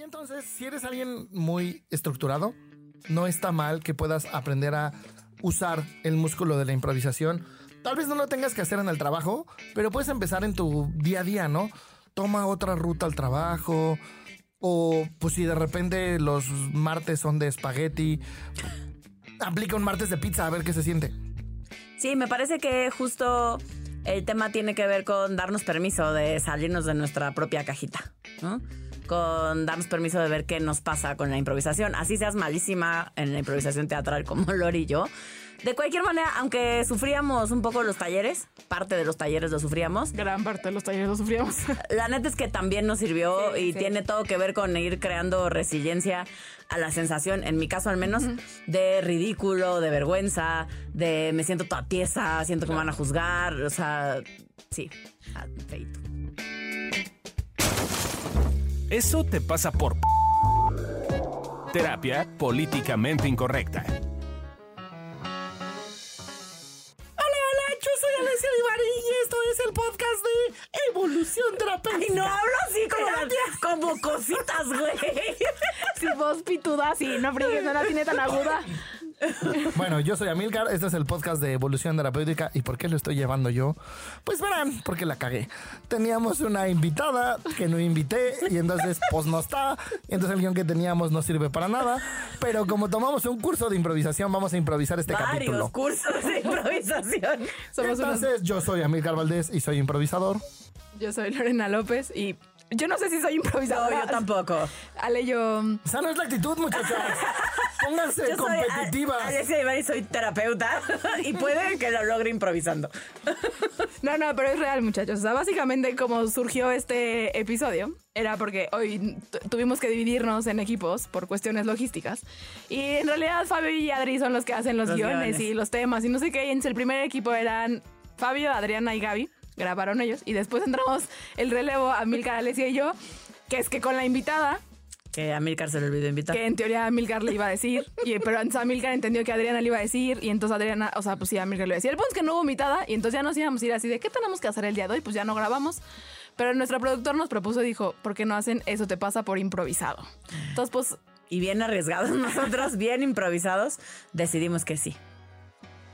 Y entonces, si eres alguien muy estructurado, no está mal que puedas aprender a usar el músculo de la improvisación. Tal vez no lo tengas que hacer en el trabajo, pero puedes empezar en tu día a día, ¿no? Toma otra ruta al trabajo. O pues si de repente los martes son de espagueti, aplica un martes de pizza a ver qué se siente. Sí, me parece que justo el tema tiene que ver con darnos permiso de salirnos de nuestra propia cajita, ¿no? Con darnos permiso de ver qué nos pasa con la improvisación. Así seas malísima en la improvisación teatral como Lori y yo. De cualquier manera, aunque sufríamos un poco los talleres, parte de los talleres lo sufríamos. Gran parte de los talleres lo sufríamos. La neta es que también nos sirvió Sí, y sí. tiene todo que ver con ir creando resiliencia a la sensación, en mi caso al menos, de ridículo, de vergüenza, de me siento toda tiesa, siento que me van a juzgar, o sea, sí, feíto. Eso te pasa por terapia políticamente incorrecta. Hola, hola, yo soy Alessia Ibarri y esto es el podcast de Evolución Terapéutica. Y no hablo así como, como cositas, güey. Si vos pituda, sí, no friegues, no la tiene tan aguda. Bueno, yo soy Amilcar, este es el podcast de Evolución Terapéutica. ¿Y por qué lo estoy llevando yo? Pues verán, porque la cagué. Teníamos una invitada que no invité y entonces pues no está. Y entonces el guion que teníamos no sirve para nada. Pero como tomamos un curso de improvisación, vamos a improvisar este Varios capítulo. cursos de improvisación. Somos unos- Entonces yo soy Amilcar Valdés y soy improvisador. Yo soy Lorena López y yo no sé si soy No, improvisadora. yo tampoco. Ale, yo... Esa no es la actitud, muchachos. Pónganse Yo soy competitivas. A- Alessia Ibarri, soy terapeuta y puede que lo logre improvisando. No, no, pero es real, muchachos. O sea, básicamente como surgió este episodio era porque hoy tu- tuvimos que dividirnos en equipos por cuestiones logísticas. Y en realidad Fabio y Adri son los que hacen los, Los guiones, guiones. y los temas y no sé qué. Y entonces el primer equipo eran Fabio, Adriana y Gaby. Grabaron ellos. Y después entramos el relevo a Milcar, Alessia y yo, que es que con la invitada Que a Milcar se le olvidó invitar. que en teoría Milcar le iba a decir, y, pero entonces Milcar entendió que Adriana le iba a decir, y entonces Adriana, o sea, pues sí, a Milcar le iba a decir. El punto es que no hubo invitada, y entonces ya nos íbamos a ir así de, ¿qué tenemos que hacer el día de hoy? Pues ya no grabamos. Pero nuestro productor nos propuso, dijo, ¿por qué no hacen eso te pasa por improvisado? Entonces, pues, Y bien arriesgados nosotros, bien improvisados, decidimos que sí.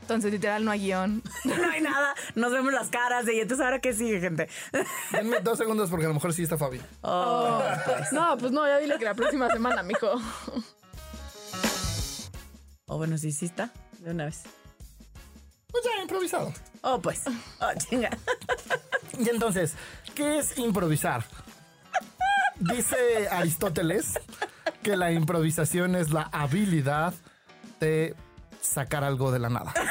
Entonces literal no hay guion. No hay nada, nos vemos las caras y entonces ahora qué sigue, gente. Denme dos segundos porque a lo mejor sí está Fabi. Oh, No, pues no, ya dile que la próxima semana, mijo. oh, bueno, sí, sí está, de una vez. Pues ya, improvisado. Oh, pues. Oh, chinga. Y entonces, ¿qué es improvisar? Dice Aristóteles que la improvisación es la habilidad de sacar algo de la nada. Pensé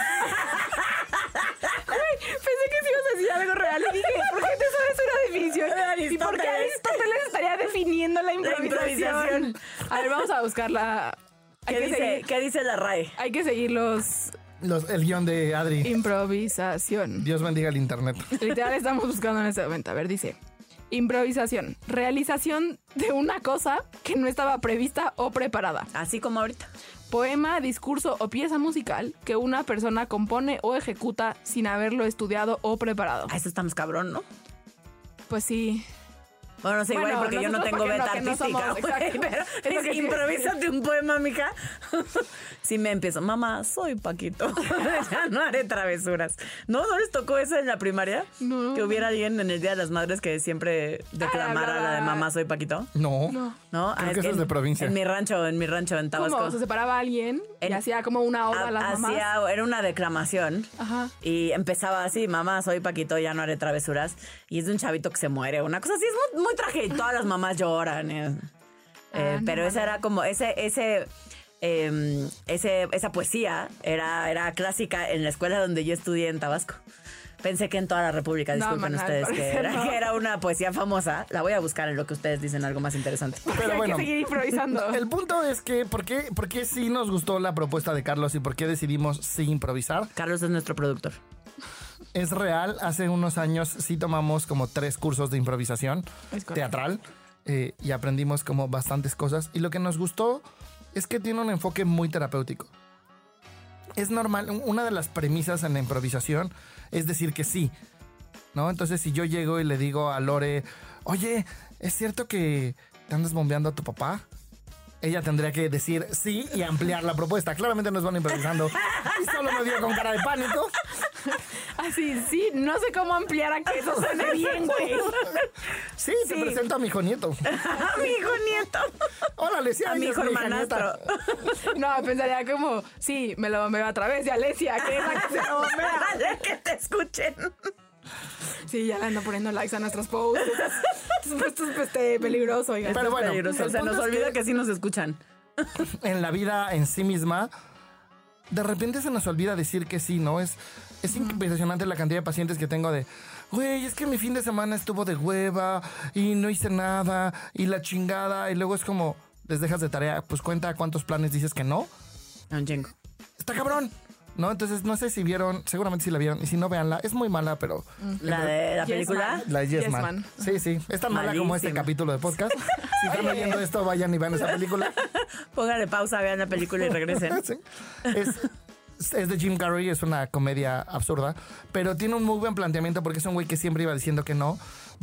que sí ibas a decir algo real y dije, ¿por qué te sabes una definición? ¿Y por qué Aristóteles. Aristóteles estaría definiendo la improvisación? improvisación. A ver, vamos a buscarla. Hay ¿Qué que, dice, seguir, ¿Qué dice la RAE? hay que seguir los Los- el guion de Adri. improvisación. Dios bendiga el internet. Literal estamos buscando en este momento. A ver, dice. Improvisación. Realización de una cosa que no estaba prevista o preparada. Así como ahorita. Poema, discurso o pieza musical que una persona compone o ejecuta sin haberlo estudiado o preparado. Ah, eso está más cabrón, ¿no? Pues sí. Bueno, no sé, igual Bueno, porque yo no tengo porque beta no, no artística, somos- pero Es es, a improvísate un poema, mija. Si me empiezo, mamá, soy Paquito. ya no haré travesuras. ¿No? ¿No les tocó eso en la primaria? No. Que hubiera alguien en el Día de las Madres que siempre declamara hablaba- la de mamá, soy Paquito. No. ¿No? Creo Ah, que eso es de provincia. En mi rancho, en mi rancho, en Tabasco. ¿Cómo? Se separaba a alguien y En- hacía como una oda a las mamás. Hacía- era una declamación. Ajá. Y empezaba así, mamá, soy Paquito, ya no haré travesuras. Y es de un chavito que se muere, una cosa así, es muy, muy tragedia. y Todas las mamás lloran. eh. Eh, Ah, no pero esa mames. era como, ese, ese, eh, ese, esa poesía era, era clásica en la escuela donde yo estudié en Tabasco. Pensé que en toda la República, No, disculpen man, al ustedes, que era, no. que era una poesía famosa. La voy a buscar en lo que ustedes dicen algo más interesante. Pero hay bueno. que seguir improvisando. El punto es que, ¿por qué, ¿por qué sí nos gustó la propuesta de Carlos y por qué decidimos sí improvisar? Carlos es nuestro productor. Es real, hace unos años sí tomamos como tres cursos de improvisación teatral eh, y aprendimos como bastantes cosas. Y lo que nos gustó es que tiene un enfoque muy terapéutico. Es normal, una de las premisas en la improvisación es decir que sí, ¿no? Entonces si yo llego y le digo a Lore, oye, es cierto que, ¿te andas bombeando a tu papá? Ella tendría que decir sí y ampliar la propuesta. Claramente nos van improvisando. Y solo me dio con cara de pánico. Así, sí, no sé cómo ampliar a que eso suene bien, güey. Sí, te presento a mi hijo nieto. A mi hijo nieto. Órale, sí, A mi hijo hija hermanastro. nieta. No, pensaría como, sí, me lo bombeo a través de Alesia, que es la que se lo bombea. Dale que te escuchen. Sí, ya le ando poniendo likes a nuestros posts. Esto es este, peligroso, oigan. Pero bueno, Peligroso. el Se punto nos es olvida que- que sí nos escuchan. en la vida en sí misma, de repente se nos olvida decir que sí, ¿no? Es, es impresionante la cantidad de pacientes que tengo de, güey, es que mi fin de semana estuvo de hueva y no hice nada y la chingada y luego es como, les dejas de tarea, pues cuenta cuántos planes dices que no. Un chingo. Está cabrón. ¿No? Entonces, no sé si vieron, seguramente si la vieron, y si no, véanla. Es muy mala, pero La de la Yes, película. man. la de Yes, Yes Man. Man. Sí, sí. Es tan mala como este capítulo de podcast. Si están oyendo esto, vayan y vean esa película. Póngale pausa, vean la película y regresen. Sí. Es, es de Jim Carrey, es una comedia absurda, pero tiene un muy buen planteamiento porque es un güey que siempre iba diciendo que no.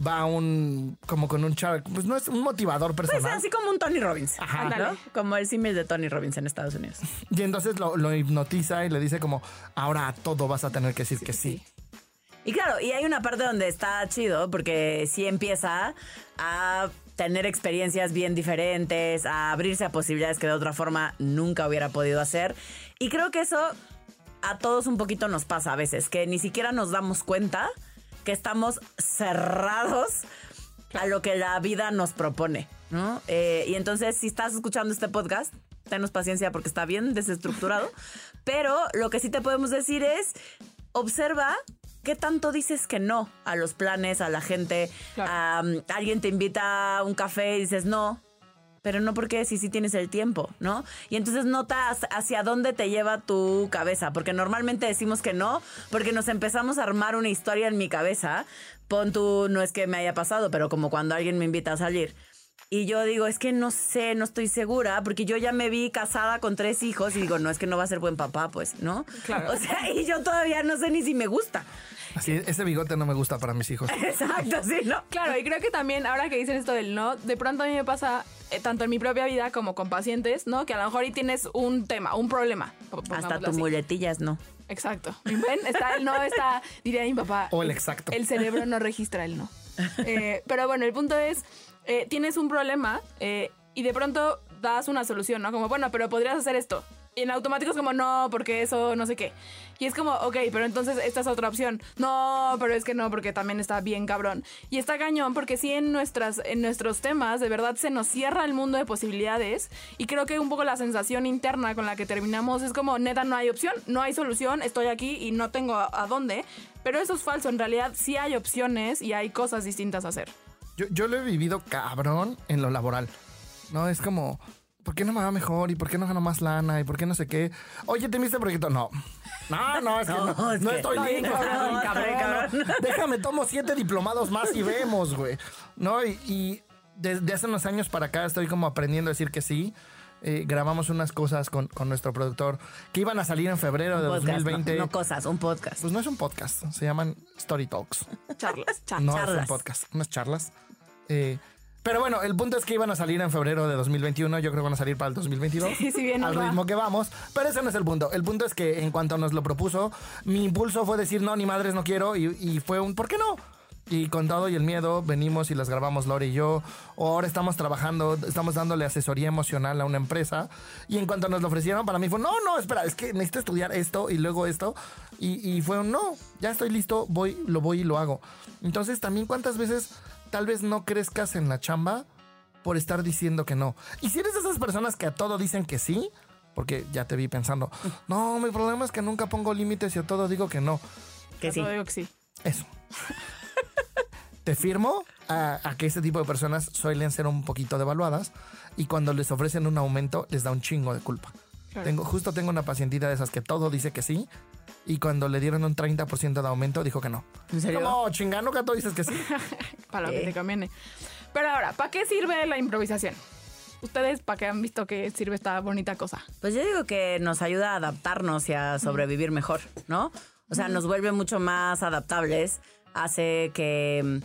Va a un, como con un char, pues no es un motivador Pues personal. así como un Tony Robbins. Ajá. ¿no? Como el símil de Tony Robbins en Estados Unidos. Y entonces lo, lo hipnotiza y le dice como, ahora a todo vas a tener que decir que sí. Y claro, y hay una parte donde está chido porque sí empieza a tener experiencias bien diferentes, a abrirse a posibilidades que de otra forma nunca hubiera podido hacer. Y creo que eso a todos un poquito nos pasa a veces, que ni siquiera nos damos cuenta que estamos cerrados a lo que la vida nos propone, ¿no? Eh, y entonces, si estás escuchando este podcast, tenos paciencia porque está bien desestructurado, pero lo que sí te podemos decir es, observa qué tanto dices que no a los planes, a la gente, Claro. um, alguien te invita a un café y dices no, pero no porque si sí tienes el tiempo, ¿no? Y entonces notas hacia dónde te lleva tu cabeza, porque normalmente decimos que no, porque nos empezamos a armar una historia en mi cabeza. Pon tú, no es que me haya pasado, pero como cuando alguien me invita a salir. Y yo digo, es que no sé, no estoy segura, porque yo ya me vi casada con tres hijos y digo, no, es que no va a ser buen papá, pues, ¿no? Claro. O sea, y yo todavía no sé ni si me gusta. Así, ese bigote no me gusta para mis hijos. Exacto, sí, ¿no? Claro, y creo que también, ahora que dicen esto del no, de pronto a mí me pasa, tanto en mi propia vida como con pacientes, ¿no? Que a lo mejor ahí tienes un tema, un problema. Hasta tu así. muletillas, no. Exacto. ¿Ven? Está el no, está, diría mi papá. O el exacto. El cerebro no registra el no. Eh, pero bueno, el punto es, eh, tienes un problema eh, y de pronto das una solución, ¿no? Como, bueno, pero podrías hacer esto. Y en automático es como, no, porque eso no sé qué. Y es como, ok, pero entonces esta es otra opción. No, pero es que no, porque también está bien cabrón. Y está cañón, porque sí en, nuestras, en nuestros temas, de verdad se nos cierra el mundo de posibilidades. Y creo que un poco la sensación interna con la que terminamos es como, neta, no hay opción, no hay solución, estoy aquí y no tengo a, a dónde. Pero eso es falso, en realidad sí hay opciones y hay cosas distintas a hacer. Yo, yo lo he vivido cabrón en lo laboral. No, es como, ¿por qué no me va mejor? ¿Y por qué no gano más lana? ¿Y por qué no sé qué? Oye, ¿te viste el proyecto? No. No, no, es que no, No, es no que- estoy no, listo. cabrón, No, cabrón, no, cabrón. no. Déjame, tomo siete diplomados más y vemos, güey. No, y, y desde hace unos años para acá estoy como aprendiendo a decir que sí. Eh, grabamos unas cosas con, con nuestro productor que iban a salir en febrero de Podcast, no, 2020. no cosas, un podcast. Pues no es un podcast, se llaman Story Talks. Charlas, charlas. No es un podcast, unas charlas. Eh, pero bueno, el punto es que iban a salir en febrero de 2021. Yo creo que van a salir para el 2022. Sí, si bien al va. ritmo que vamos. Pero ese no es el punto. El punto es que en cuanto nos lo propuso, mi impulso fue decir, no, ni madres, no quiero. Y, y fue un, ¿por qué no? Y con todo y el miedo, venimos y las grabamos Lore y yo. Ahora estamos trabajando, estamos dándole asesoría emocional a una empresa. Y en cuanto nos lo ofrecieron, para mí fue, no, no, espera, es que necesito estudiar esto y luego esto. Y, y fue un, no, ya estoy listo, voy, lo voy y lo hago. Entonces, también cuántas veces tal vez no crezcas en la chamba por estar diciendo que no. Y si eres de esas personas que a todo dicen que sí, porque ya te vi pensando, no, mi problema es que nunca pongo límites y a todo digo que no. Que sí. Yo digo que sí. Eso. Te firmo a, a que este tipo de personas suelen ser un poquito devaluadas y cuando les ofrecen un aumento les da un chingo de culpa. Claro. Tengo, justo tengo una pacientita de esas que todo dice que sí y cuando le dieron un 30% de aumento dijo que no. ¿En serio? Como chingano que dices que sí. Para lo que Eh. te conviene. Pero ahora, ¿para qué sirve la improvisación? Ustedes, ¿para qué han visto que sirve esta bonita cosa? Pues yo digo que nos ayuda a adaptarnos y a sobrevivir mejor, ¿no? O sea, nos vuelve mucho más adaptables, hace que,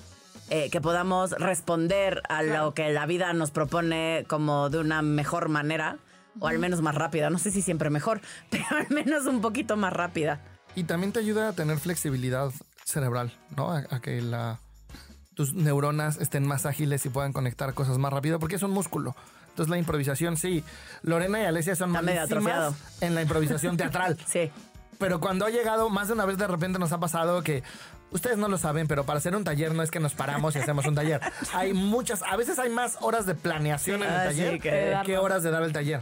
eh, que podamos responder a lo que la vida nos propone como de una mejor manera, o al menos más rápida. No sé si siempre mejor, pero al menos un poquito más rápida. Y también te ayuda a tener flexibilidad cerebral, ¿no? A, a que la, tus neuronas estén más ágiles y puedan conectar cosas más rápido, porque es un músculo. Entonces la improvisación, sí. Lorena y Alesia son medio malísimas en la improvisación teatral. Sí. Pero cuando ha llegado, más de una vez de repente nos ha pasado que ustedes no lo saben, pero para hacer un taller no es que nos paramos y hacemos un taller. Hay muchas, a veces hay más horas de planeación en el Ah, taller que- que, horas de dar el taller.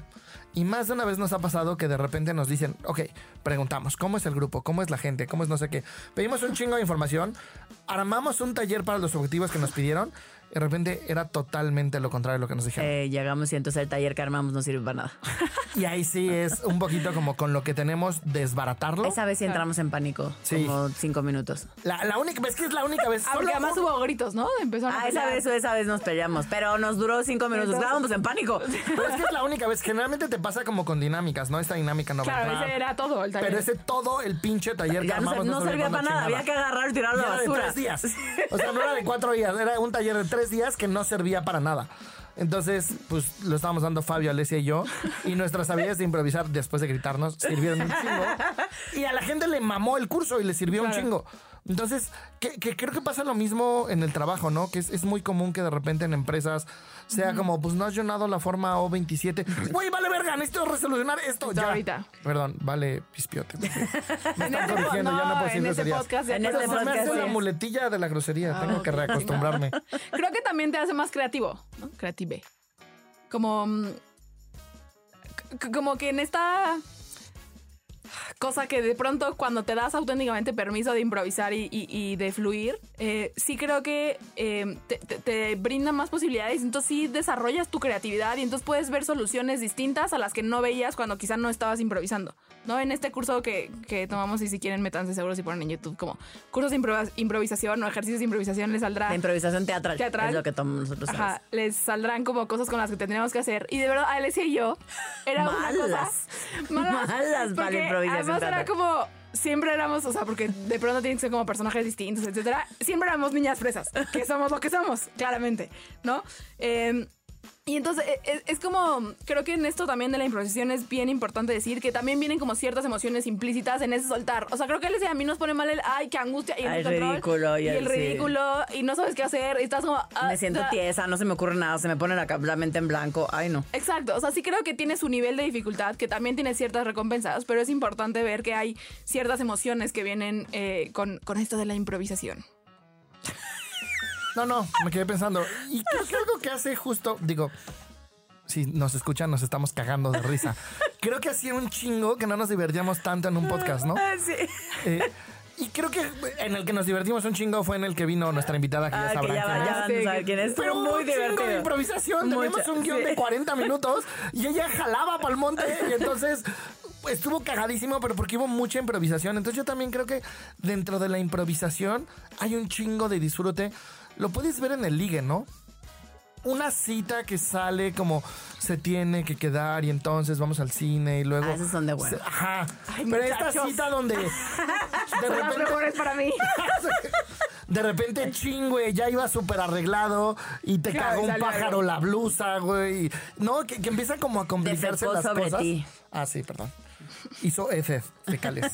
Y más de una vez nos ha pasado que de repente nos dicen, ok, preguntamos, ¿cómo es el grupo? ¿Cómo es la gente? ¿Cómo es no sé qué? Pedimos un chingo de información, armamos un taller para los objetivos que nos pidieron de repente era totalmente lo contrario de lo que nos dijeron. Eh, llegamos y entonces el taller que armamos no sirve para nada. Y ahí sí es un poquito como con lo que tenemos desbaratarlo. Esa vez sí entramos en pánico, Sí. como cinco minutos. La, la única vez que es la única vez. Ah, porque solo además hubo gritos, ¿no? Empezaron a Ah, esa pelear. vez, esa vez nos peleamos, pero nos duró cinco minutos. Entonces- Estábamos en pánico. Pero es que es la única vez. Generalmente te pasa como con dinámicas, ¿no? Esta dinámica no va a Claro, entrar. ese era todo el taller. Pero ese todo el pinche taller que Ya armamos no servía para nada, había que agarrar y tirar Y la era de basura. tres días. O sea, no era de cuatro días, era un taller de tres días que no servía para nada. Entonces, pues lo estábamos dando Fabio, Alesia y yo. Y nuestras habilidades de improvisar después de gritarnos sirvieron un chingo. Y a la gente le mamó el curso y le sirvió un chingo. Entonces, que, que creo que pasa lo mismo en el trabajo, ¿no? Que es, es muy común que de repente en empresas sea como, pues no has llenado la forma O27. Güey, vale verga, necesito resolucionar esto ya. ahorita. Perdón, vale pispiote. Me están ese, corrigiendo, ya no puedo no, decir en ese groserías. podcast. En este se me podcast, hace la muletilla de la grosería. Tengo que reacostumbrarme. Creo que también te hace más creativo, ¿no? Creative. Como. mm, como que en esta cosa que de pronto cuando te das auténticamente permiso de improvisar y, y- y de fluir, eh, sí creo que eh, te, te- te brinda más posibilidades. Entonces sí desarrollas tu creatividad y entonces puedes ver soluciones distintas a las que no veías cuando quizás no estabas improvisando. ¿No? En este curso que, que tomamos y si quieren métanse seguro si ponen en YouTube como cursos de improvisación o ejercicios de improvisación les saldrá. La improvisación teatral, Teatral. es lo que tomamos nosotros. Ajá, ¿sabes? les saldrán como cosas con las que tendríamos que hacer. Y de verdad, Alessia y yo era una Malas. cosa malas, Malas para la Además era como siempre éramos, o sea, porque de pronto tienen que ser como personajes distintos, etcétera. Siempre éramos niñas fresas, que somos lo que somos, claramente, ¿no? Eh, y entonces e- e- es, como, creo que en esto también de la improvisación es bien importante decir que también vienen como ciertas emociones implícitas en ese soltar. O sea, creo que les a mí nos pone mal el, ay, qué angustia, y el, el descontrol, ridículo y y el- sí. ridículo, y no sabes qué hacer, y estás como... ah, Me siento tiesa, no se me ocurre nada, se me pone la, la mente en blanco. Ay, no. Exacto, o sea, sí creo que tiene su nivel de dificultad, que también tiene ciertas recompensas, pero es importante ver que hay ciertas emociones que vienen eh, con, con esto de la improvisación. No, no, me quedé pensando. Y creo que algo que hace justo, digo, si nos escuchan, nos estamos cagando de risa. Creo que hacía un chingo que no nos divertíamos tanto en un podcast, ¿no? sí. Eh, y creo que en el que nos divertimos un chingo fue en el que vino nuestra invitada, que ya Ah, que sabrán ya, quién es. ya van saber quién es. Pero muy un chingo de divertido. improvisación. Mucha, Teníamos un guion sí. de 40 minutos y ella jalaba para el monte y entonces estuvo cagadísimo, pero porque hubo mucha improvisación. Entonces yo también creo que dentro de la improvisación hay un chingo de disfrute. Lo puedes ver en el ligue, ¿no? Una cita que sale como se tiene que quedar y entonces vamos al cine y luego... Ah, esos son de bueno. se- Ajá. Ay, pero esta cita donde... De repente, para mí. de repente, ching, güey, ya iba súper arreglado y te Claro, cagó un pájaro algo. la blusa, güey. No, que, que empieza como a complicarse las sobre cosas. ti. Ah, sí, perdón. Hizo F fecales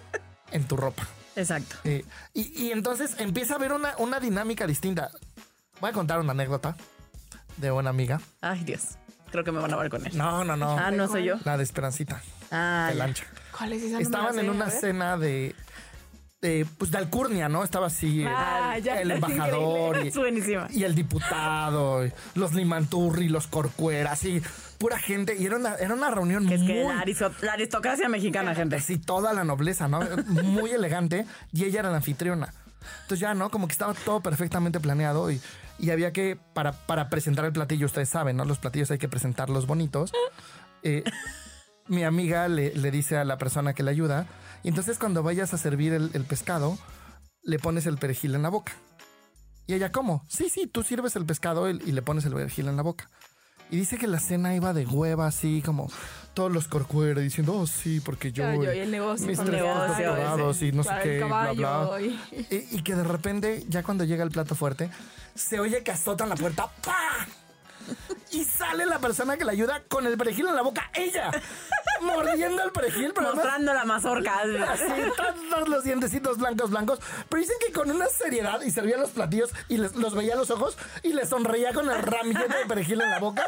en tu ropa. Exacto. Eh, y, y entonces empieza a haber una, una dinámica distinta. Voy a contar una anécdota de una amiga. Ay, Dios. Creo que me van a ver con él. No, no, no. Ah, no soy yo. La de Esperancita, Ah, de lancha. ¿Cuál es esa? Estaban en una cena de, de, pues, de alcurnia, ¿no? Estaba así Ah, ya, el es embajador y, Es el diputado, y los Limanturri, los Corcueras, y pura gente. Y era una, era una reunión Que es muy... que la, aristo- la aristocracia mexicana, gente. Sí, toda la nobleza, ¿no? Muy elegante. Y ella era la anfitriona. Entonces ya, ¿no? Como que estaba todo perfectamente planeado y, y había que, para, para presentar el platillo, ustedes saben, ¿no? Los platillos hay que presentarlos bonitos. Eh, mi amiga le, le dice a la persona que le ayuda, y entonces cuando vayas a servir el, el pescado, le pones el perejil en la boca. Y ella, ¿cómo? Sí, sí, tú sirves el pescado y, y le pones el perejil en la boca. Y dice que la cena iba de hueva, así como todos los corcueros diciendo, oh, sí, porque yo. Claro, yo y el negocio. Mis el tres hijos negocio, doctorados y no Claro, sé el qué, bla, caballo bla. y- Y, y que de repente, ya cuando llega el plato fuerte, se oye que azotan la puerta. ¡Pa! Y sale la persona que le ayuda con el perejil en la boca, ella, mordiendo el perejil, pero además Mostrando la mazorca. así, todos los dientecitos blancos, blancos. Pero dicen que con una seriedad y servía los platillos y les- los veía a los ojos y le sonreía con el ramillete de perejil en la boca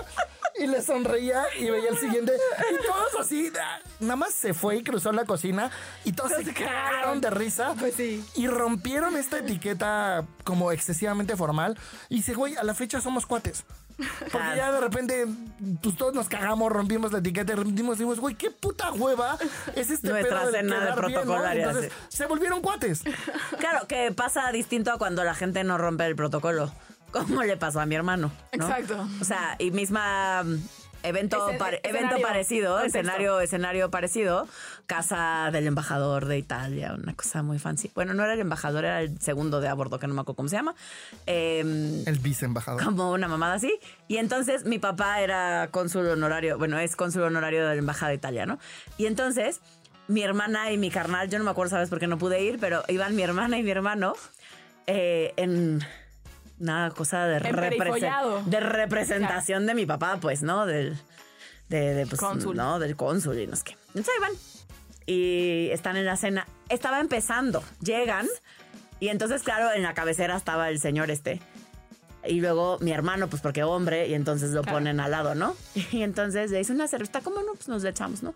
y le sonreía y veía el siguiente. Y todos así, nada más se fue y cruzó la cocina y todos se cagaron de risa. Pues sí. Y rompieron esta etiqueta como excesivamente formal. Y dice, güey, a la fecha somos cuates. Porque ya de repente, pues todos nos cagamos, rompimos la etiqueta y rompimos, y dijimos, güey, qué puta hueva es este Nuestra pedo de cena de protocolaria, Entonces, se volvieron cuates. Claro, que pasa distinto a cuando la gente no rompe el protocolo. Como le pasó a mi hermano. ¿no? Exacto. O sea, y misma evento, evento escenario, parecido, contexto. escenario, escenario parecido, casa del embajador de Italia, una cosa muy fancy. Bueno, no era el embajador, era el segundo de a bordo, que no me acuerdo cómo se llama. Em, El vice embajador. como una mamada así. Y entonces mi papá era cónsul honorario, bueno, es cónsul honorario de la Embajada de Italia, ¿no? Y entonces mi hermana y mi carnal, yo no me acuerdo, ¿sabes? por qué no pude ir, pero iban mi hermana y mi hermano eh, en una cosa de, de representación de mi papá, pues, ¿no? Del, de, de, pues, Cónsul. ¿no? Del cónsul y no sé qué. Entonces ahí van. Y están en la cena. Estaba empezando. Llegan. Y entonces, claro, en la cabecera estaba el señor este. Y luego mi hermano, pues porque hombre, y entonces lo Claro. ponen al lado, ¿no? Y entonces le dice una cerveza, ¿cómo no? Pues nos le echamos, ¿no?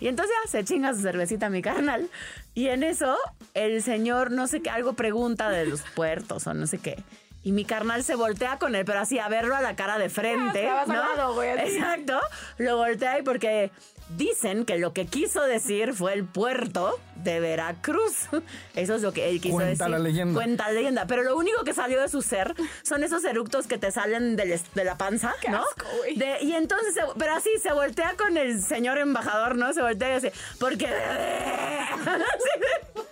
Y entonces ya se chinga su cervecita mi carnal. Y en eso, el señor, no sé qué, algo pregunta de los puertos o no sé qué. Y mi carnal se voltea con él, pero así a verlo a la cara de frente. al ¿no? güey. Exacto. Lo voltea y porque dicen que lo que quiso decir fue el puerto de Veracruz. Eso es lo que él quiso Cuenta decir. la leyenda. Cuenta la leyenda. Pero lo único que salió de su ser son esos eructos que te salen del de la panza, Qué ¿no? asco, güey. De- y entonces, se- pero así se voltea con el señor embajador, ¿no? Se voltea y dice, porque...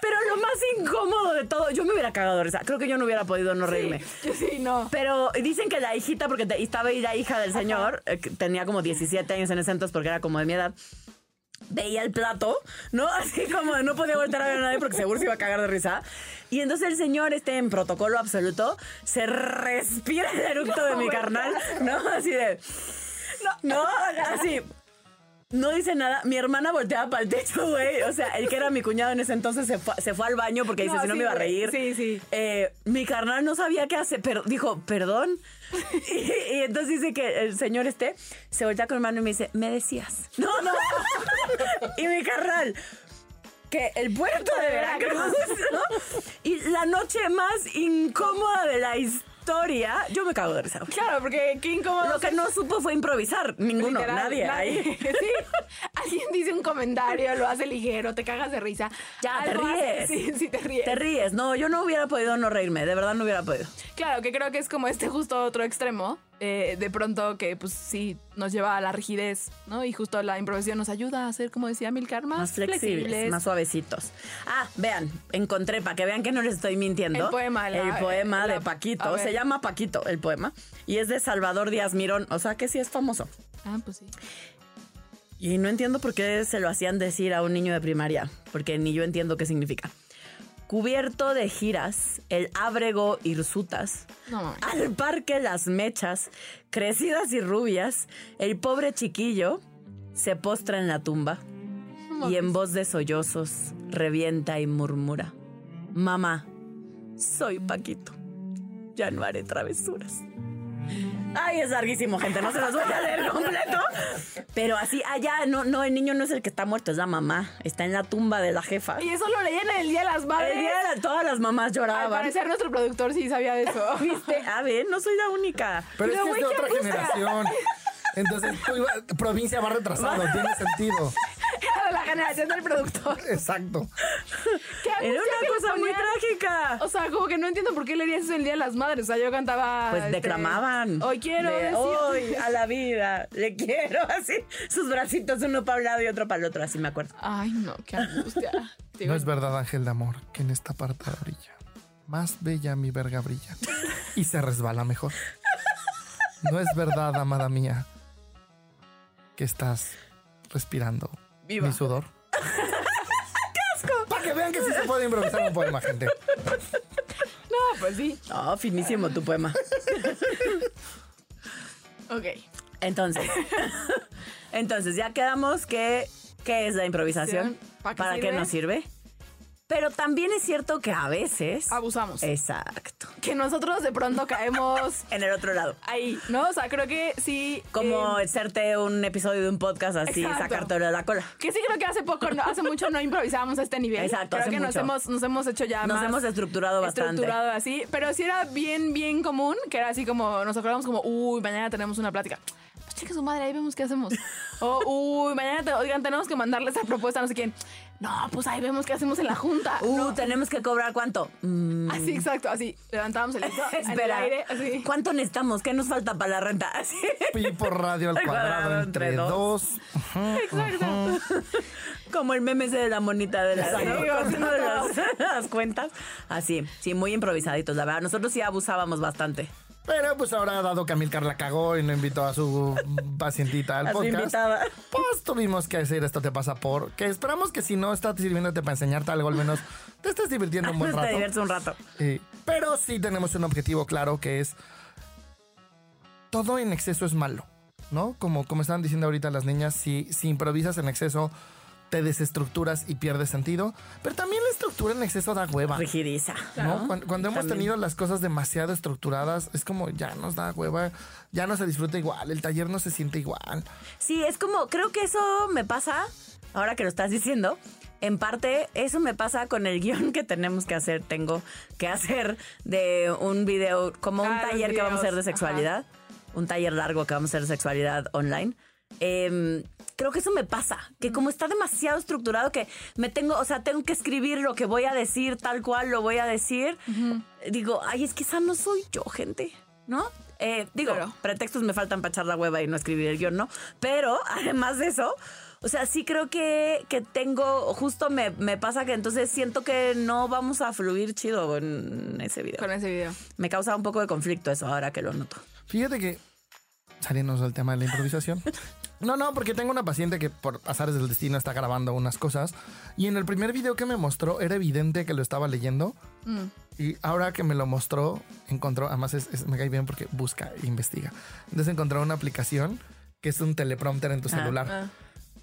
Pero lo más incómodo de todo, yo me hubiera cagado de risa. Creo que yo no hubiera podido no reírme. Yo sí, no. Pero dicen que la hijita, porque te- estaba ahí la hija del señor, eh, que tenía como 17 años en ese entonces porque era como de mi edad, veía el plato, ¿no? Así como de no podía volver a ver a nadie porque seguro se iba a cagar de risa. Y entonces el señor, este en protocolo absoluto, se respira el eructo de mi güey, carnal, ¿no? Así de... No, no, así... No dice nada. Mi hermana volteaba para el techo, güey. O sea, el que era mi cuñado en ese entonces se fue, se fue al baño porque dice, No, si no me iba a reír. Sí, sí. Eh, mi carnal no sabía qué hacer, pero dijo, perdón. Y, y entonces dice que el señor este se voltea con mi hermano y me dice, me decías. No, no. y mi carnal, que el puerto de Veracruz, ¿no? Y la noche más incómoda de la historia, yo me cago de risa. Claro, porque qué incómodo. Lo que no supo fue improvisar. Ninguno, Literal, nadie. Sí. Alguien dice un comentario, lo hace ligero, te cagas de risa. Ya, te hace- ríes. Sí, sí, te ríes. Te ríes. No, yo no hubiera podido no reírme. De verdad no hubiera podido. Claro, que creo que es como este justo otro extremo. Eh, de pronto que pues sí nos lleva a la rigidez, ¿no? Y justo la improvisación nos ayuda a ser, como decía Milcar, más, Más flexibles, más suavecitos. Ah, vean, encontré para que vean que no les estoy mintiendo. El poema, la- el poema la- de Paquito. Se llama Paquito el poema. Y es de Salvador Díaz Mirón. O sea que sí es famoso. Ah, pues sí. Y no entiendo por qué se lo hacían decir a un niño de primaria. Porque ni yo entiendo qué significa. Cubierto de giras, el ábrego hirsutas. No. Al parque las mechas, crecidas y rubias, el pobre chiquillo se postra en la tumba y en voz de sollozos revienta y murmura. Mamá, soy Paquito, ya no haré travesuras. Ay, es larguísimo, gente, no se los voy a leer completo. Pero así, allá, no, no, el niño no es el que está muerto, es la mamá. Está en la tumba de la jefa. Y eso lo leían en el Día de las Madres. El día de todas las mamás Al lloraban. parecer nuestro productor sí sabía de eso. ¿Viste? A ver, no soy la única. Pero es Pero, que es de otra generación. Entonces, tú iba- provincia va retrasado, tiene sentido. Era de la generación del productor. Exacto. ¿Qué Era una le cosa muy trágica. O sea, como que no entiendo por qué leerías eso el Día de las Madres. O sea, yo cantaba... Pues este, declamaban. Hoy quiero De decir... Hoy a la vida. Le quiero así. Sus bracitos uno para un lado y otro para el otro. Así me acuerdo. Ay, no, qué angustia. Digo, No es verdad, ángel de amor, que en esta parte brilla. Más bella mi verga brilla. Y se resbala mejor. No es verdad, amada mía, que estás respirando Viva. mi sudor. ¡Qué asco! Para que vean que sí se puede improvisar un poema, gente. No, pues sí. Oh, finísimo tu poema. Ok. Entonces, entonces ya quedamos que qué es la improvisación, ¿para para, qué qué sirve? nos sirve. Pero también es cierto que a veces Abusamos. exacto Que nosotros de pronto caemos en el otro lado. ahí, ¿no? O sea, creo que sí. Como eh, hacerte un episodio de un podcast así, sacártelo de la cola. que sí creo que hace poco, no, hace mucho no improvisábamos a este nivel. Exacto, Creo hace que nos hemos, nos hemos hecho ya Nos más hemos estructurado bastante. estructurado así. Pero sí era bien, bien común, que era así como, nos acordamos como, uy, mañana tenemos una plática. Pues cheque su madre, ahí vemos qué hacemos. o, uy, mañana, te- oigan, tenemos que mandarle esa propuesta a no sé quién. No, pues ahí vemos qué hacemos en la junta. Uh, No. tenemos que cobrar cuánto. Mm, Así, exacto, así. Levantábamos el en el espera. aire, así. ¿Cuánto necesitamos? ¿Qué nos falta para la renta? Así. Pi por radio al cuadrado cuadrado entre entre dos. Exacto. Como el meme ese de la monita de las. ¿no? de las, las cuentas. Así, sí, muy improvisaditos, la verdad. Nosotros sí abusábamos bastante. Pero pues ahora, dado que Amilcar la cagó y no invitó a su pacientita al podcast, invitada. pues tuvimos que decir esto te pasa por... Que esperamos que si no está sirviéndote para enseñarte algo, al menos te estés divirtiendo un buen Te rato. diviertes un rato. Sí. Pero sí tenemos un objetivo claro que es todo en exceso es malo, ¿no? Como, como estaban diciendo ahorita las niñas, si, si improvisas en exceso te desestructuras y pierdes sentido, pero también la estructura en exceso da hueva. Rigidiza. ¿no? Cuando, cuando hemos También. tenido las cosas demasiado estructuradas, es como ya nos da hueva, ya no se disfruta igual, el taller no se siente igual. Sí, es como, creo que eso me pasa, ahora que lo estás diciendo, en parte eso me pasa con el guion que tenemos que hacer, tengo que hacer de un video, como un Ah, taller que vamos a hacer de sexualidad, un taller largo que vamos a hacer de sexualidad online. Em, creo que eso me pasa, que como está demasiado estructurado que me tengo, o sea, tengo que escribir lo que voy a decir tal cual lo voy a decir. Digo, ay, es que esa no soy yo, gente, ¿no? Eh, digo, Claro. pretextos me faltan para echar la hueva y no escribir el guion, ¿no? Pero además de eso, o sea, sí creo que, que tengo, justo me, me pasa que entonces siento que no vamos a fluir chido en ese video. Con ese video. Me causa un poco de conflicto eso ahora que lo noto. Fíjate que, saliéndonos del tema de la improvisación. No, no, porque tengo una paciente que por azares del destino está grabando unas cosas y en el primer video que me mostró era evidente que lo estaba leyendo y ahora que me lo mostró encontró, además es- es- me cae bien porque busca e investiga. Entonces encontró una aplicación que es un teleprompter en tu celular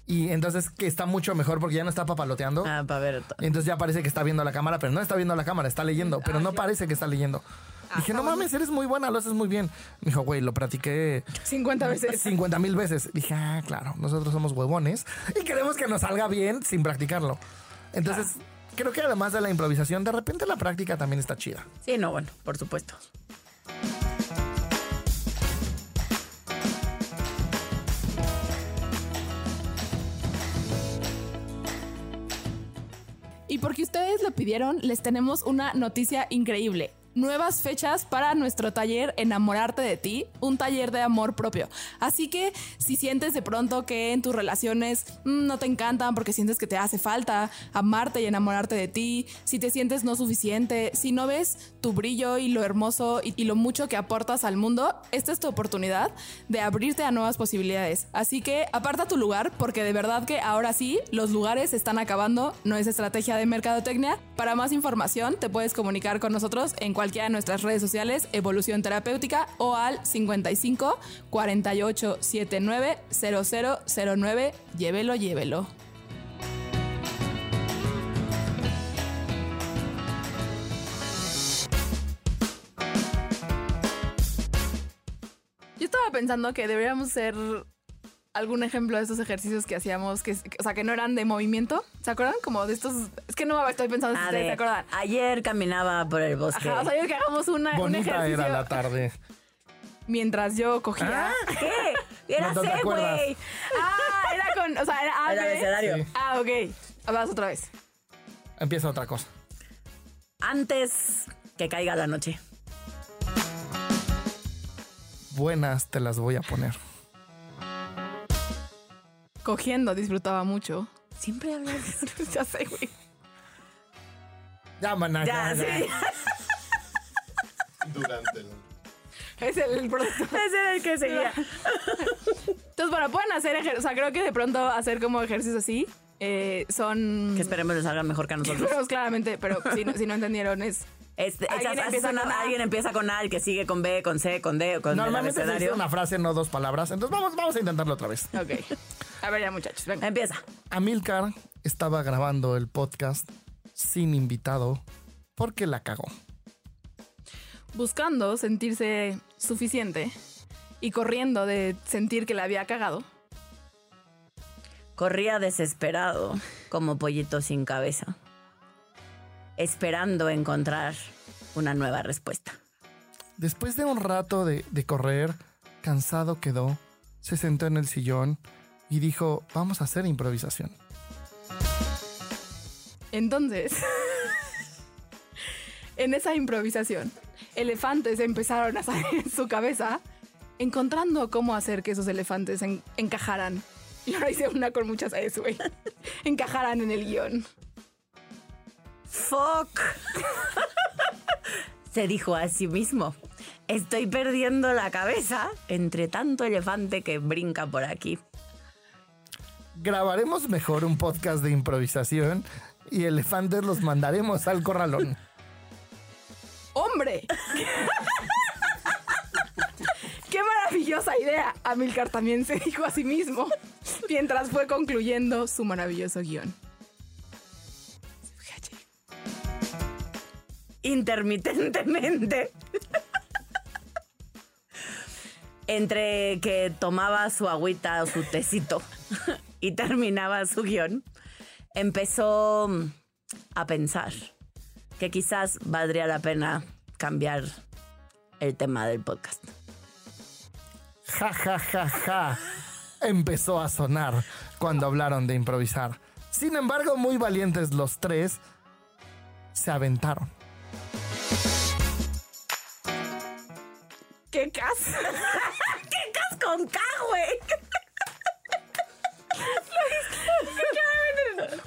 y entonces que está mucho mejor porque ya no está papaloteando. Ah, para ver. entonces ya parece que está viendo la cámara, pero no está viendo la cámara, está leyendo, pero no parece que está leyendo. Dije, no mames, eres muy buena, lo haces muy bien. Me dijo, güey, lo practiqué 50 veces. 50 mil veces. Dije, ah, claro, nosotros somos huevones y queremos que nos salga bien sin practicarlo. Entonces, creo que además de la improvisación, de repente la práctica también está chida. Sí, no, bueno, por supuesto. Y porque ustedes lo pidieron, les tenemos una noticia increíble. Nuevas fechas para nuestro taller Enamorarte de ti, un taller de amor propio. Así que si sientes de pronto que en tus relaciones mm, no te encantan porque sientes que te hace falta amarte y enamorarte de ti, si te sientes no suficiente, si no ves tu brillo y lo hermoso y, y lo mucho que aportas al mundo, esta es tu oportunidad de abrirte a nuevas posibilidades. Así que aparta tu lugar porque de verdad que ahora sí, los lugares están acabando, no es estrategia de mercadotecnia. Para más información te puedes comunicar con nosotros en cualquiera de nuestras redes sociales, Evolución Terapéutica o al 55 48 79 0009. Llévelo, llévelo. Yo estaba pensando que deberíamos hacer algún ejemplo de estos ejercicios que hacíamos, que, o sea, que no eran de movimiento. ¿Se acuerdan? Como de estos. Es que no estoy pensando si Ah, ustedes de- se acuerdan. ayer caminaba por el bosque. Ajá, o sea, yo que hagamos una, un Bonita ejercicio era la tarde. mientras yo cogía. ¿Qué? Era C, güey. Ah, era con. O sea, era A, El B. abecedario. Sí. Ah, ok. Vas otra vez. Empieza otra cosa. Antes que caiga la noche. Buenas te las voy a poner. Cogiendo disfrutaba mucho. Siempre hablas de eso. ya sé, güey. Ya, maná, Ya, ya, ya. sí. Durante el... Es el, el productor. Ese era el que seguía. Entonces, bueno, pueden hacer ejercicios. O sea, creo que de pronto hacer como ejercicios así eh, son. Que esperemos les salgan mejor que a nosotros. Pero claramente, pero si no, si no entendieron, es. Este, Alguien echas- empieza son- con A. alguien empieza con A, el que sigue con B, con C, con D, con el Normalmente se dice una frase, no dos palabras. Entonces vamos, vamos a intentarlo otra vez. Ok. A ver, ya, muchachos, venga. Empieza. Amilcar estaba grabando el podcast sin invitado porque la cagó. Buscando sentirse suficiente y corriendo de sentir que la había cagado, Corría desesperado, como pollito sin cabeza, esperando encontrar una nueva respuesta. Después de un rato de, de correr, cansado quedó, se sentó en el sillón y dijo, vamos a hacer improvisación. Entonces, en esa improvisación, elefantes empezaron a salir en su cabeza, encontrando cómo hacer que esos elefantes en- encajaran. Y ahora hice una con muchas S, güey. Encajaran en el guion. ¡Fuck! Se dijo a sí mismo. Estoy perdiendo la cabeza entre tanto elefante que brinca por aquí. Grabaremos mejor un podcast de improvisación y elefantes los mandaremos al corralón. ¡Hombre! ¡Qué maravillosa idea! Amilcar también se dijo a sí mismo mientras fue concluyendo su maravilloso guion. intermitentemente. Entre que tomaba su agüita o su tecito y terminaba su guion, empezó a pensar que quizás valdría la pena cambiar el tema del podcast. Ja, ja, ja, ja. Empezó a sonar cuando hablaron de improvisar. Sin embargo, muy valientes los tres, se aventaron. ¡Qué cas! ¡Qué cas con K, güey!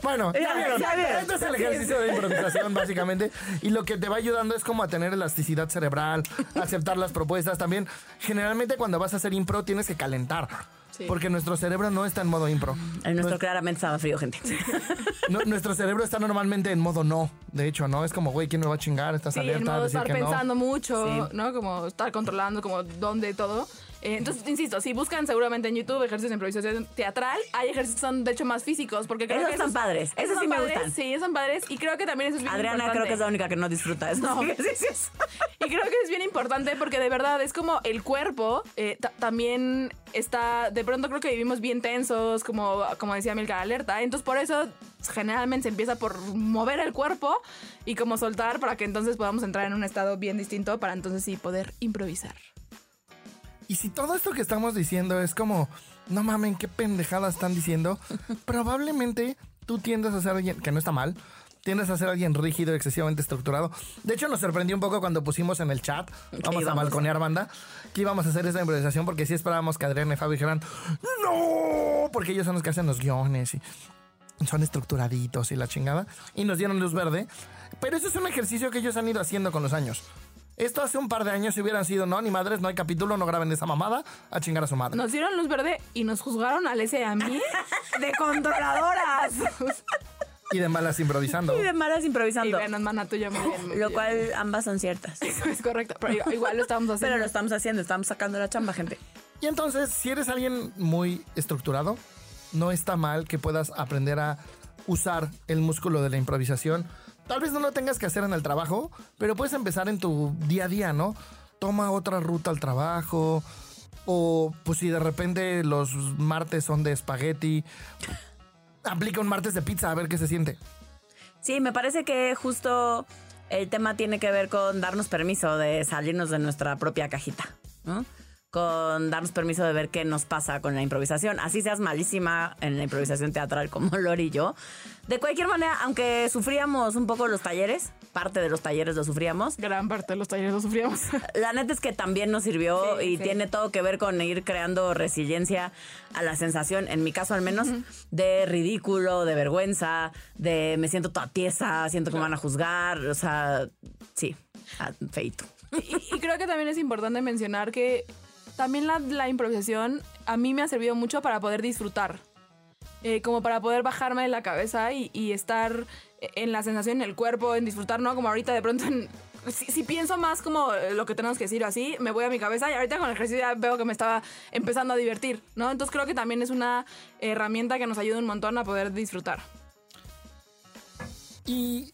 Bueno, ya Ya, vieron. ya vieron. Este es el ejercicio de improvisación, básicamente. Y lo que te va ayudando es como a tener elasticidad cerebral, a aceptar las propuestas. También, generalmente cuando vas a hacer impro, tienes que calentar. Sí. Porque nuestro cerebro no está en modo impro. El nuestro claramente estaba frío, gente. No, nuestro cerebro está normalmente en modo no. De hecho, ¿no? Es como, güey, ¿quién me va a chingar? Estás Sí, en alerta a modo decir estar que no. pensando mucho, Sí. ¿no? Como estar controlando como dónde todo. Eh, entonces, insisto, si buscan seguramente en YouTube ejercicios de improvisación teatral, hay ejercicios que son de hecho más físicos, porque creo Esos que están padres, esos son sí me padres, gustan. Sí, esos son padres y creo que también eso es bien Adriana creo que es la única que no disfruta esos No. ejercicios. Y creo que es bien importante porque de verdad es como el cuerpo eh, ta- también está, de pronto creo que vivimos bien tensos, como, como decía Milka Alerta. Entonces por eso generalmente se empieza por mover el cuerpo y como soltar para que entonces podamos entrar en un estado bien distinto para entonces sí poder improvisar. Y si todo esto que estamos diciendo es como, no mamen, qué pendejada están diciendo, probablemente tú tiendes a ser alguien, que no está mal, tiendes a ser alguien rígido, excesivamente estructurado. De hecho, nos sorprendió un poco cuando pusimos en el chat, vamos a balconear banda, que íbamos a hacer esa improvisación porque sí esperábamos que Adriana y Fabio dijeran, no, porque ellos son los que hacen los guiones y son estructuraditos y la chingada, y nos dieron luz verde. Pero eso es un ejercicio que ellos han ido haciendo con los años. Esto hace un par de años si hubieran sido, no, ni madres, no hay capítulo, no graben esa mamada, a chingar a su madre. Nos dieron luz verde y nos juzgaron a Alessia y a mí de controladoras. Y de malas improvisando. Y de malas y improvisando. bueno, hermana tuya muy bien. muy Lo bien. cual ambas son ciertas. Eso es correcto, pero igual- igual lo estamos haciendo. Pero lo estamos haciendo, estamos sacando la chamba, gente. Y entonces, si eres alguien muy estructurado, no está mal que puedas aprender a usar el músculo de la improvisación. Tal vez no lo tengas que hacer en el trabajo, pero puedes empezar en tu día a día, ¿no? Toma otra ruta al trabajo. O pues si de repente los martes son de espagueti, aplica un martes de pizza a ver qué se siente. Sí, me parece que justo el tema tiene que ver con darnos permiso de salirnos de nuestra propia cajita, ¿no? Con darnos permiso de ver qué nos pasa con la improvisación. Así seas malísima en la improvisación teatral como Lori y yo. De cualquier manera, aunque sufríamos un poco los talleres, parte de los talleres lo sufríamos, Gran parte de los talleres lo sufríamos. la neta es que también nos sirvió Sí, y sí. tiene todo que ver con ir creando resiliencia a la sensación, en mi caso al menos, de ridículo, de vergüenza, de me siento toda tiesa, siento que me van a juzgar, o sea, sí, feito. Y, y creo que también es importante mencionar que también la, improvisación a mí me ha servido mucho para poder disfrutar. Eh, como para poder bajarme de la cabeza y, estar en la sensación en el cuerpo, en disfrutar, ¿no? Como ahorita de pronto en- Si, pienso más como lo que tenemos que decir así, me voy a mi cabeza y ahorita con el ejercicio ya veo que me estaba empezando a divertir, ¿no? Entonces creo que también es una herramienta que nos ayuda un montón a poder disfrutar. Y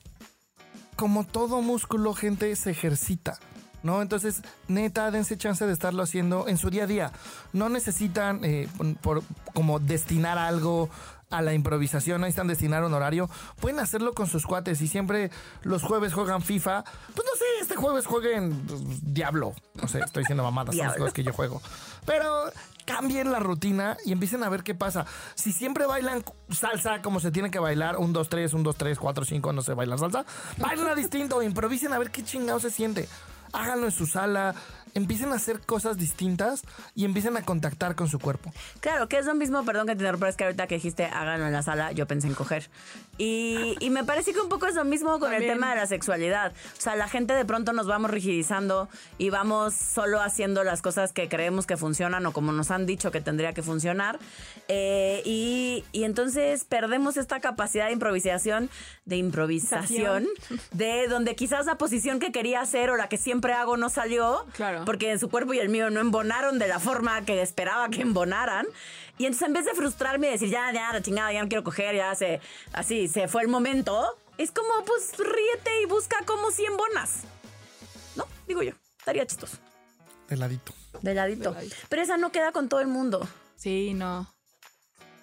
como todo músculo, gente, se ejercita. ¿No? Entonces, neta, dense chance de estarlo haciendo en su día a día. No necesitan eh, por, como destinar algo a la improvisación, no necesitan destinar un horario. Pueden hacerlo con sus cuates y siempre los jueves juegan FIFA. Pues no sé, este jueves jueguen pues, Diablo. No sé, estoy diciendo mamadas, son las cosas que yo juego. Pero cambien la rutina y empiecen a ver qué pasa. Si siempre bailan salsa como se tiene que bailar, un 2, 3, un 2, 3, 4, 5, no sé, bailan salsa, bailan distinto, improvisen a ver qué chingado se siente. Háganlo en su sala, empiecen a hacer cosas distintas y empiecen a contactar con su cuerpo. Claro, que es lo mismo, perdón que te interrumpa, es que ahorita que dijiste háganlo en la sala, yo pensé en coger. Y, y me parece que un poco es lo mismo con el tema de la sexualidad. O sea, la gente de pronto nos vamos rigidizando y vamos solo haciendo las cosas que creemos que funcionan o como nos han dicho que tendría que funcionar. Eh, y, y entonces perdemos esta capacidad de improvisación, de improvisación, de donde quizás la posición que quería hacer o la que siempre hago no salió. Claro. Porque en su cuerpo y el mío no embonaron de la forma que esperaba que embonaran. Y entonces en vez de frustrarme y decir, ya, ya, la chingada, ya no quiero coger, ya se, así, se fue el momento, es como, pues ríete y busca cómo si embonas. ¿No? Digo yo, estaría chistoso. De ladito. De ladito. De ladito. Pero esa no queda con todo el mundo. Sí, no.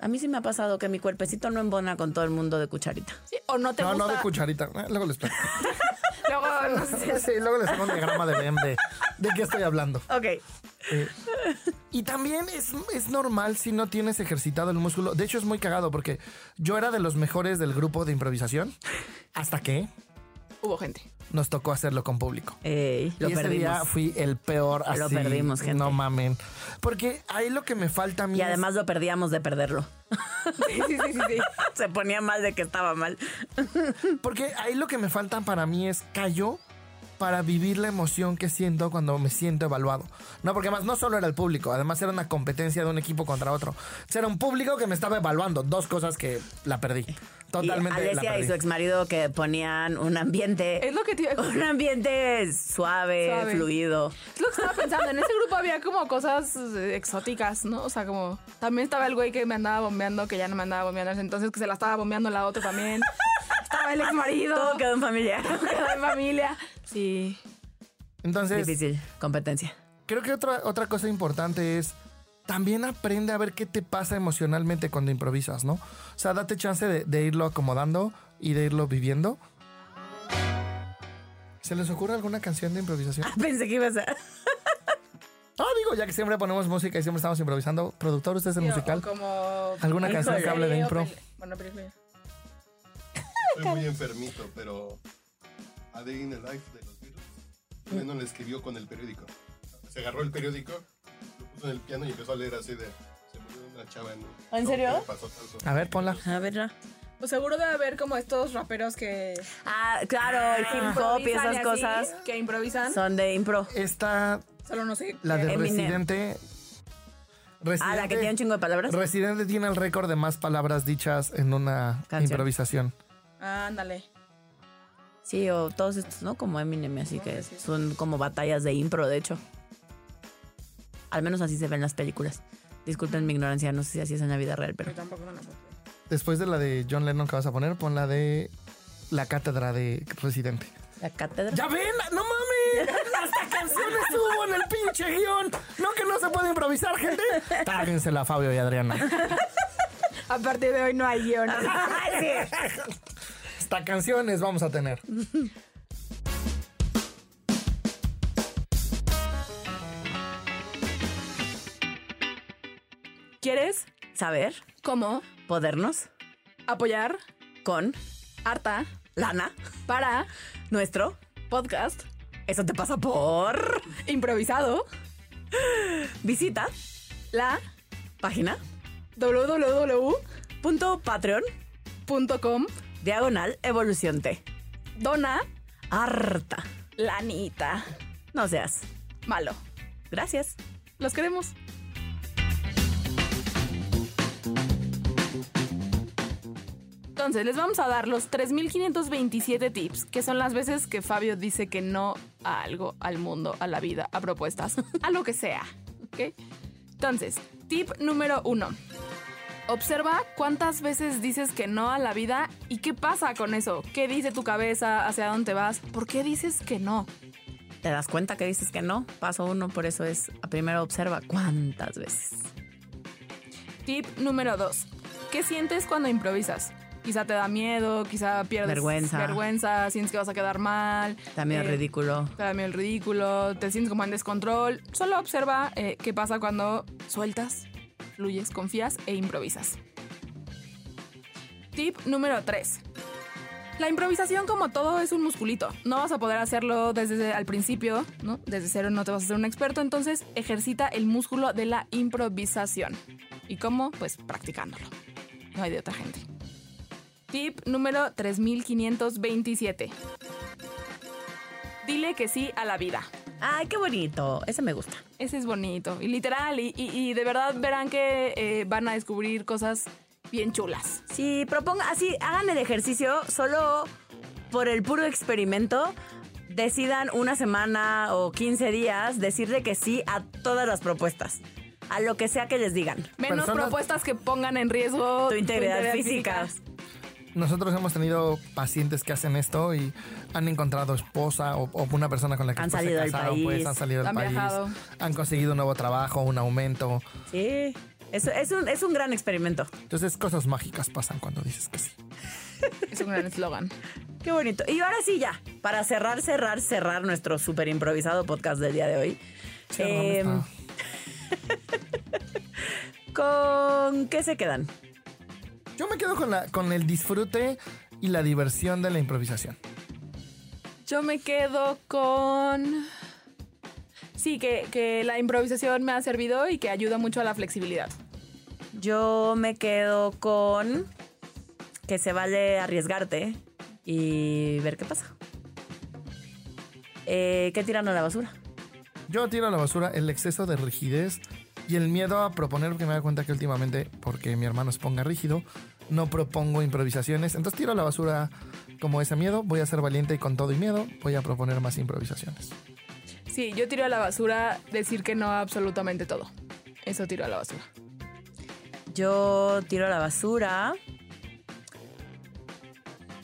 A mí sí me ha pasado que mi cuerpecito no embona con todo el mundo de cucharita. Sí, o no te No, gusta. no de cucharita. Eh, Luego les platico. Luego, no sé. Sí, luego les hago un diagrama de BM de, de qué estoy hablando. Ok. Eh, y también es, es normal si no tienes ejercitado el músculo. De hecho, es muy cagado porque yo era de los mejores del grupo de improvisación hasta que Hubo gente. Nos tocó hacerlo con público. Ey, lo y ese día perdimos. fui el peor así. Lo perdimos, gente. No mamen. Porque ahí lo que me falta a mí Y es- además lo perdíamos de perderlo. Sí, sí, sí. Se ponía mal de que estaba mal. Porque ahí lo que me falta para mí es callo para vivir la emoción que siento cuando me siento evaluado. No, porque además no solo era el público, además era una competencia de un equipo contra otro. Era un público que me estaba evaluando, dos cosas que la perdí. Totalmente y la Alesia y su exmarido que ponían un ambiente, Es lo que te iba a un ambiente suave, Suave. fluido. Es lo que estaba pensando. En ese grupo había como cosas eh, exóticas, ¿no? O sea, como. También estaba el güey que me andaba bombeando, que ya no me andaba bombeando entonces, que se la estaba bombeando la otra también. estaba el ex marido. Todo quedó en familia. quedó en familia. Sí. Entonces, Difícil competencia. creo que otra, otra cosa importante es también aprende a ver qué te pasa emocionalmente cuando improvisas, ¿no? O sea, date chance de, de irlo acomodando y de irlo viviendo. ¿Se les ocurre alguna canción de improvisación? Pensé que ibas a... Ah, digo, ya que siempre ponemos música y siempre estamos improvisando. Productor, usted es el musical. Como. ¿Alguna canción que hable de impro? Bueno, pero es Soy muy enfermito, pero A Day in the Life de los Beatles, Lennon le escribió con el periódico. Se agarró el periódico, en el piano y empezó a leer así de... Se murió una chava en... ¿En serio? ¿Qué le pasó tanto? A ver, ponla. A ver, ya. Pues seguro debe haber como estos raperos que. Ah, claro, el hip hop y improvisan esas así, cosas Que improvisan. son de impro. Esta, Solo no sé. la de Eminem. Residente. Ah, la que tiene un chingo de palabras. Residente tiene el récord de más palabras dichas en una Canción. improvisación. Ándale. Sí, o todos estos, ¿no? Como Eminem, así que son como batallas de impro, de hecho. Al menos así se ven las películas. Disculpen mi ignorancia, no sé si así es en la vida real, pero... Tampoco no la puedo creer. Después de la de John Lennon que vas a poner, pon la de la cátedra de Residente. La cátedra. ¡Ya ven! ¡No mames! ¡Hasta canciones hubo en el pinche guion! ¿No que no se puede improvisar, gente? Táguensela, Fabio y Adriana. A partir de hoy no hay guion. Hasta canciones vamos a tener. ¿Quieres? Saber, ¿Cómo? podernos, Apoyar. con Harta. lana, Para. nuestro. Podcast. Eso te pasa por... Improvisado. Visita La. página patreon diagonal evolución T. Dona. Harta. Lanita. No seas. Malo. Gracias. Los queremos. Entonces, les vamos a dar los 3.527 tips, que son las veces que Fabio dice que no a algo, al mundo, a la vida, a propuestas, a lo que sea. ¿Ok? Entonces, tip número uno. Observa cuántas veces dices que no a la vida y qué pasa con eso. ¿Qué dice tu cabeza? ¿Hacia dónde vas? ¿Por qué dices que no? ¿Te das cuenta que dices que no? Paso uno, por eso es, primero observa cuántas veces. Tip número dos. ¿Qué sientes cuando improvisas? Quizá te da miedo, quizá pierdes Vergüenza. vergüenza, sientes que vas a quedar mal. También eh, es ridículo. Te da miedo el ridículo, te sientes como en descontrol. Solo observa eh, qué pasa cuando sueltas, fluyes, confías e improvisas. Tip número 3. La improvisación, como todo, es un musculito. No vas a poder hacerlo desde al principio, ¿no? Desde cero no te vas a hacer un experto, entonces ejercita el músculo de la improvisación. ¿Y cómo? Pues practicándolo. No hay de otra gente. Tip número 3527. Dile que sí a la vida. Ay, qué bonito. Ese me gusta. Ese es bonito. Y literal, y, y- y de verdad verán que eh, van a descubrir cosas bien chulas. Sí, proponga, así, hagan el ejercicio solo por el puro experimento. Decidan una semana o 15 días decirle que sí a todas las propuestas. A lo que sea que les digan. Menos Personas- propuestas que pongan en riesgo Tu integridad física. Nosotros hemos tenido pacientes que hacen esto y han encontrado esposa o, o una persona con la que Han salido se del casaron, país. pues han salido del Han país, viajado. han conseguido un nuevo trabajo, un aumento. Sí. Es, es, un, es un gran experimento. Entonces cosas mágicas pasan cuando dices que sí. Es un gran eslogan. Qué bonito. Y ahora sí, ya. Para cerrar, cerrar, cerrar nuestro súper improvisado podcast del día de hoy. Sí, ¿dónde eh, está? ¿Con qué se quedan? Yo me quedo con, la, con el disfrute y la diversión de la improvisación. Yo me quedo con... Sí, que, que la improvisación me ha servido y que ayuda mucho a la flexibilidad. Yo me quedo con que se vale arriesgarte y ver qué pasa. Eh, ¿Qué tiran a la basura? Yo tiro a la basura el exceso de rigidez y el miedo a proponer, porque me da cuenta que últimamente, porque mi hermano se ponga rígido, no propongo improvisaciones. Entonces tiro a la basura como ese miedo, voy a ser valiente y con todo y miedo voy a proponer más improvisaciones. Sí, yo tiro a la basura decir que no a absolutamente todo. Eso tiro a la basura. Yo tiro a la basura.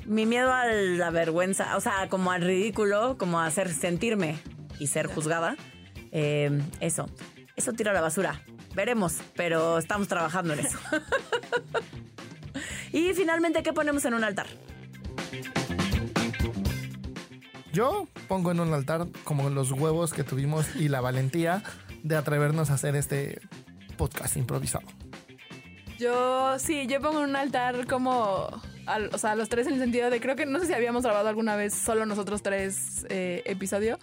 Mi miedo a la vergüenza, o sea, como al ridículo, como a hacer sentirme y ser juzgada. Eh, eso, eso tiro a la basura. Veremos, pero estamos trabajando en eso. y finalmente, ¿qué ponemos en un altar? Yo pongo en un altar como los huevos que tuvimos y la valentía de atrevernos a hacer este podcast improvisado. Yo, sí, yo pongo en un altar como, al- o sea, los tres en el sentido de, creo que no sé si habíamos grabado alguna vez solo nosotros tres eh, episodio.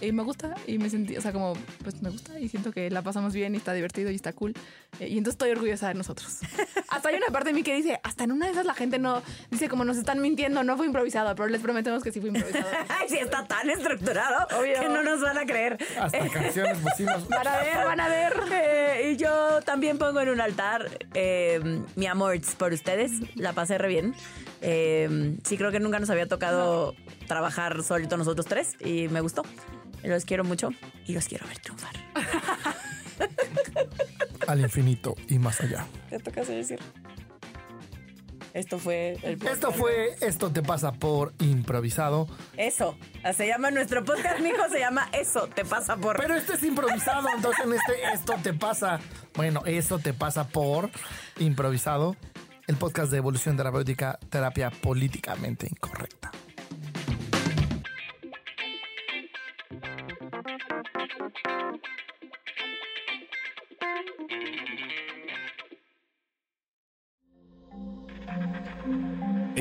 Y me gusta y me sentí, o sea, como, pues me gusta y siento que la pasamos bien y está divertido y está cool. Eh, y entonces estoy orgullosa de nosotros. hasta hay una parte de mí que dice, hasta en una de esas la gente no, dice como nos están mintiendo, no fue improvisado, pero les prometemos que sí fue improvisado. Ay, sí, está tan estructurado Obvio. que no nos van a creer. Hasta canciones pusimos. Van a ver, van a ver. Eh, y yo también pongo en un altar eh, mi amor por ustedes. La pasé re bien. Eh, sí, creo que nunca nos había tocado trabajar solito nosotros tres y me gustó. Los quiero mucho y los quiero ver triunfar. Al infinito y más allá. ¿Te toca decir? Esto fue el Esto fue Esto te pasa por improvisado. Eso. Se llama nuestro podcast, mijo, se llama Eso te pasa por. Pero este es improvisado, entonces en este Esto te pasa. Bueno, eso te pasa por improvisado. El podcast de evolución terapéutica, terapia políticamente incorrecta.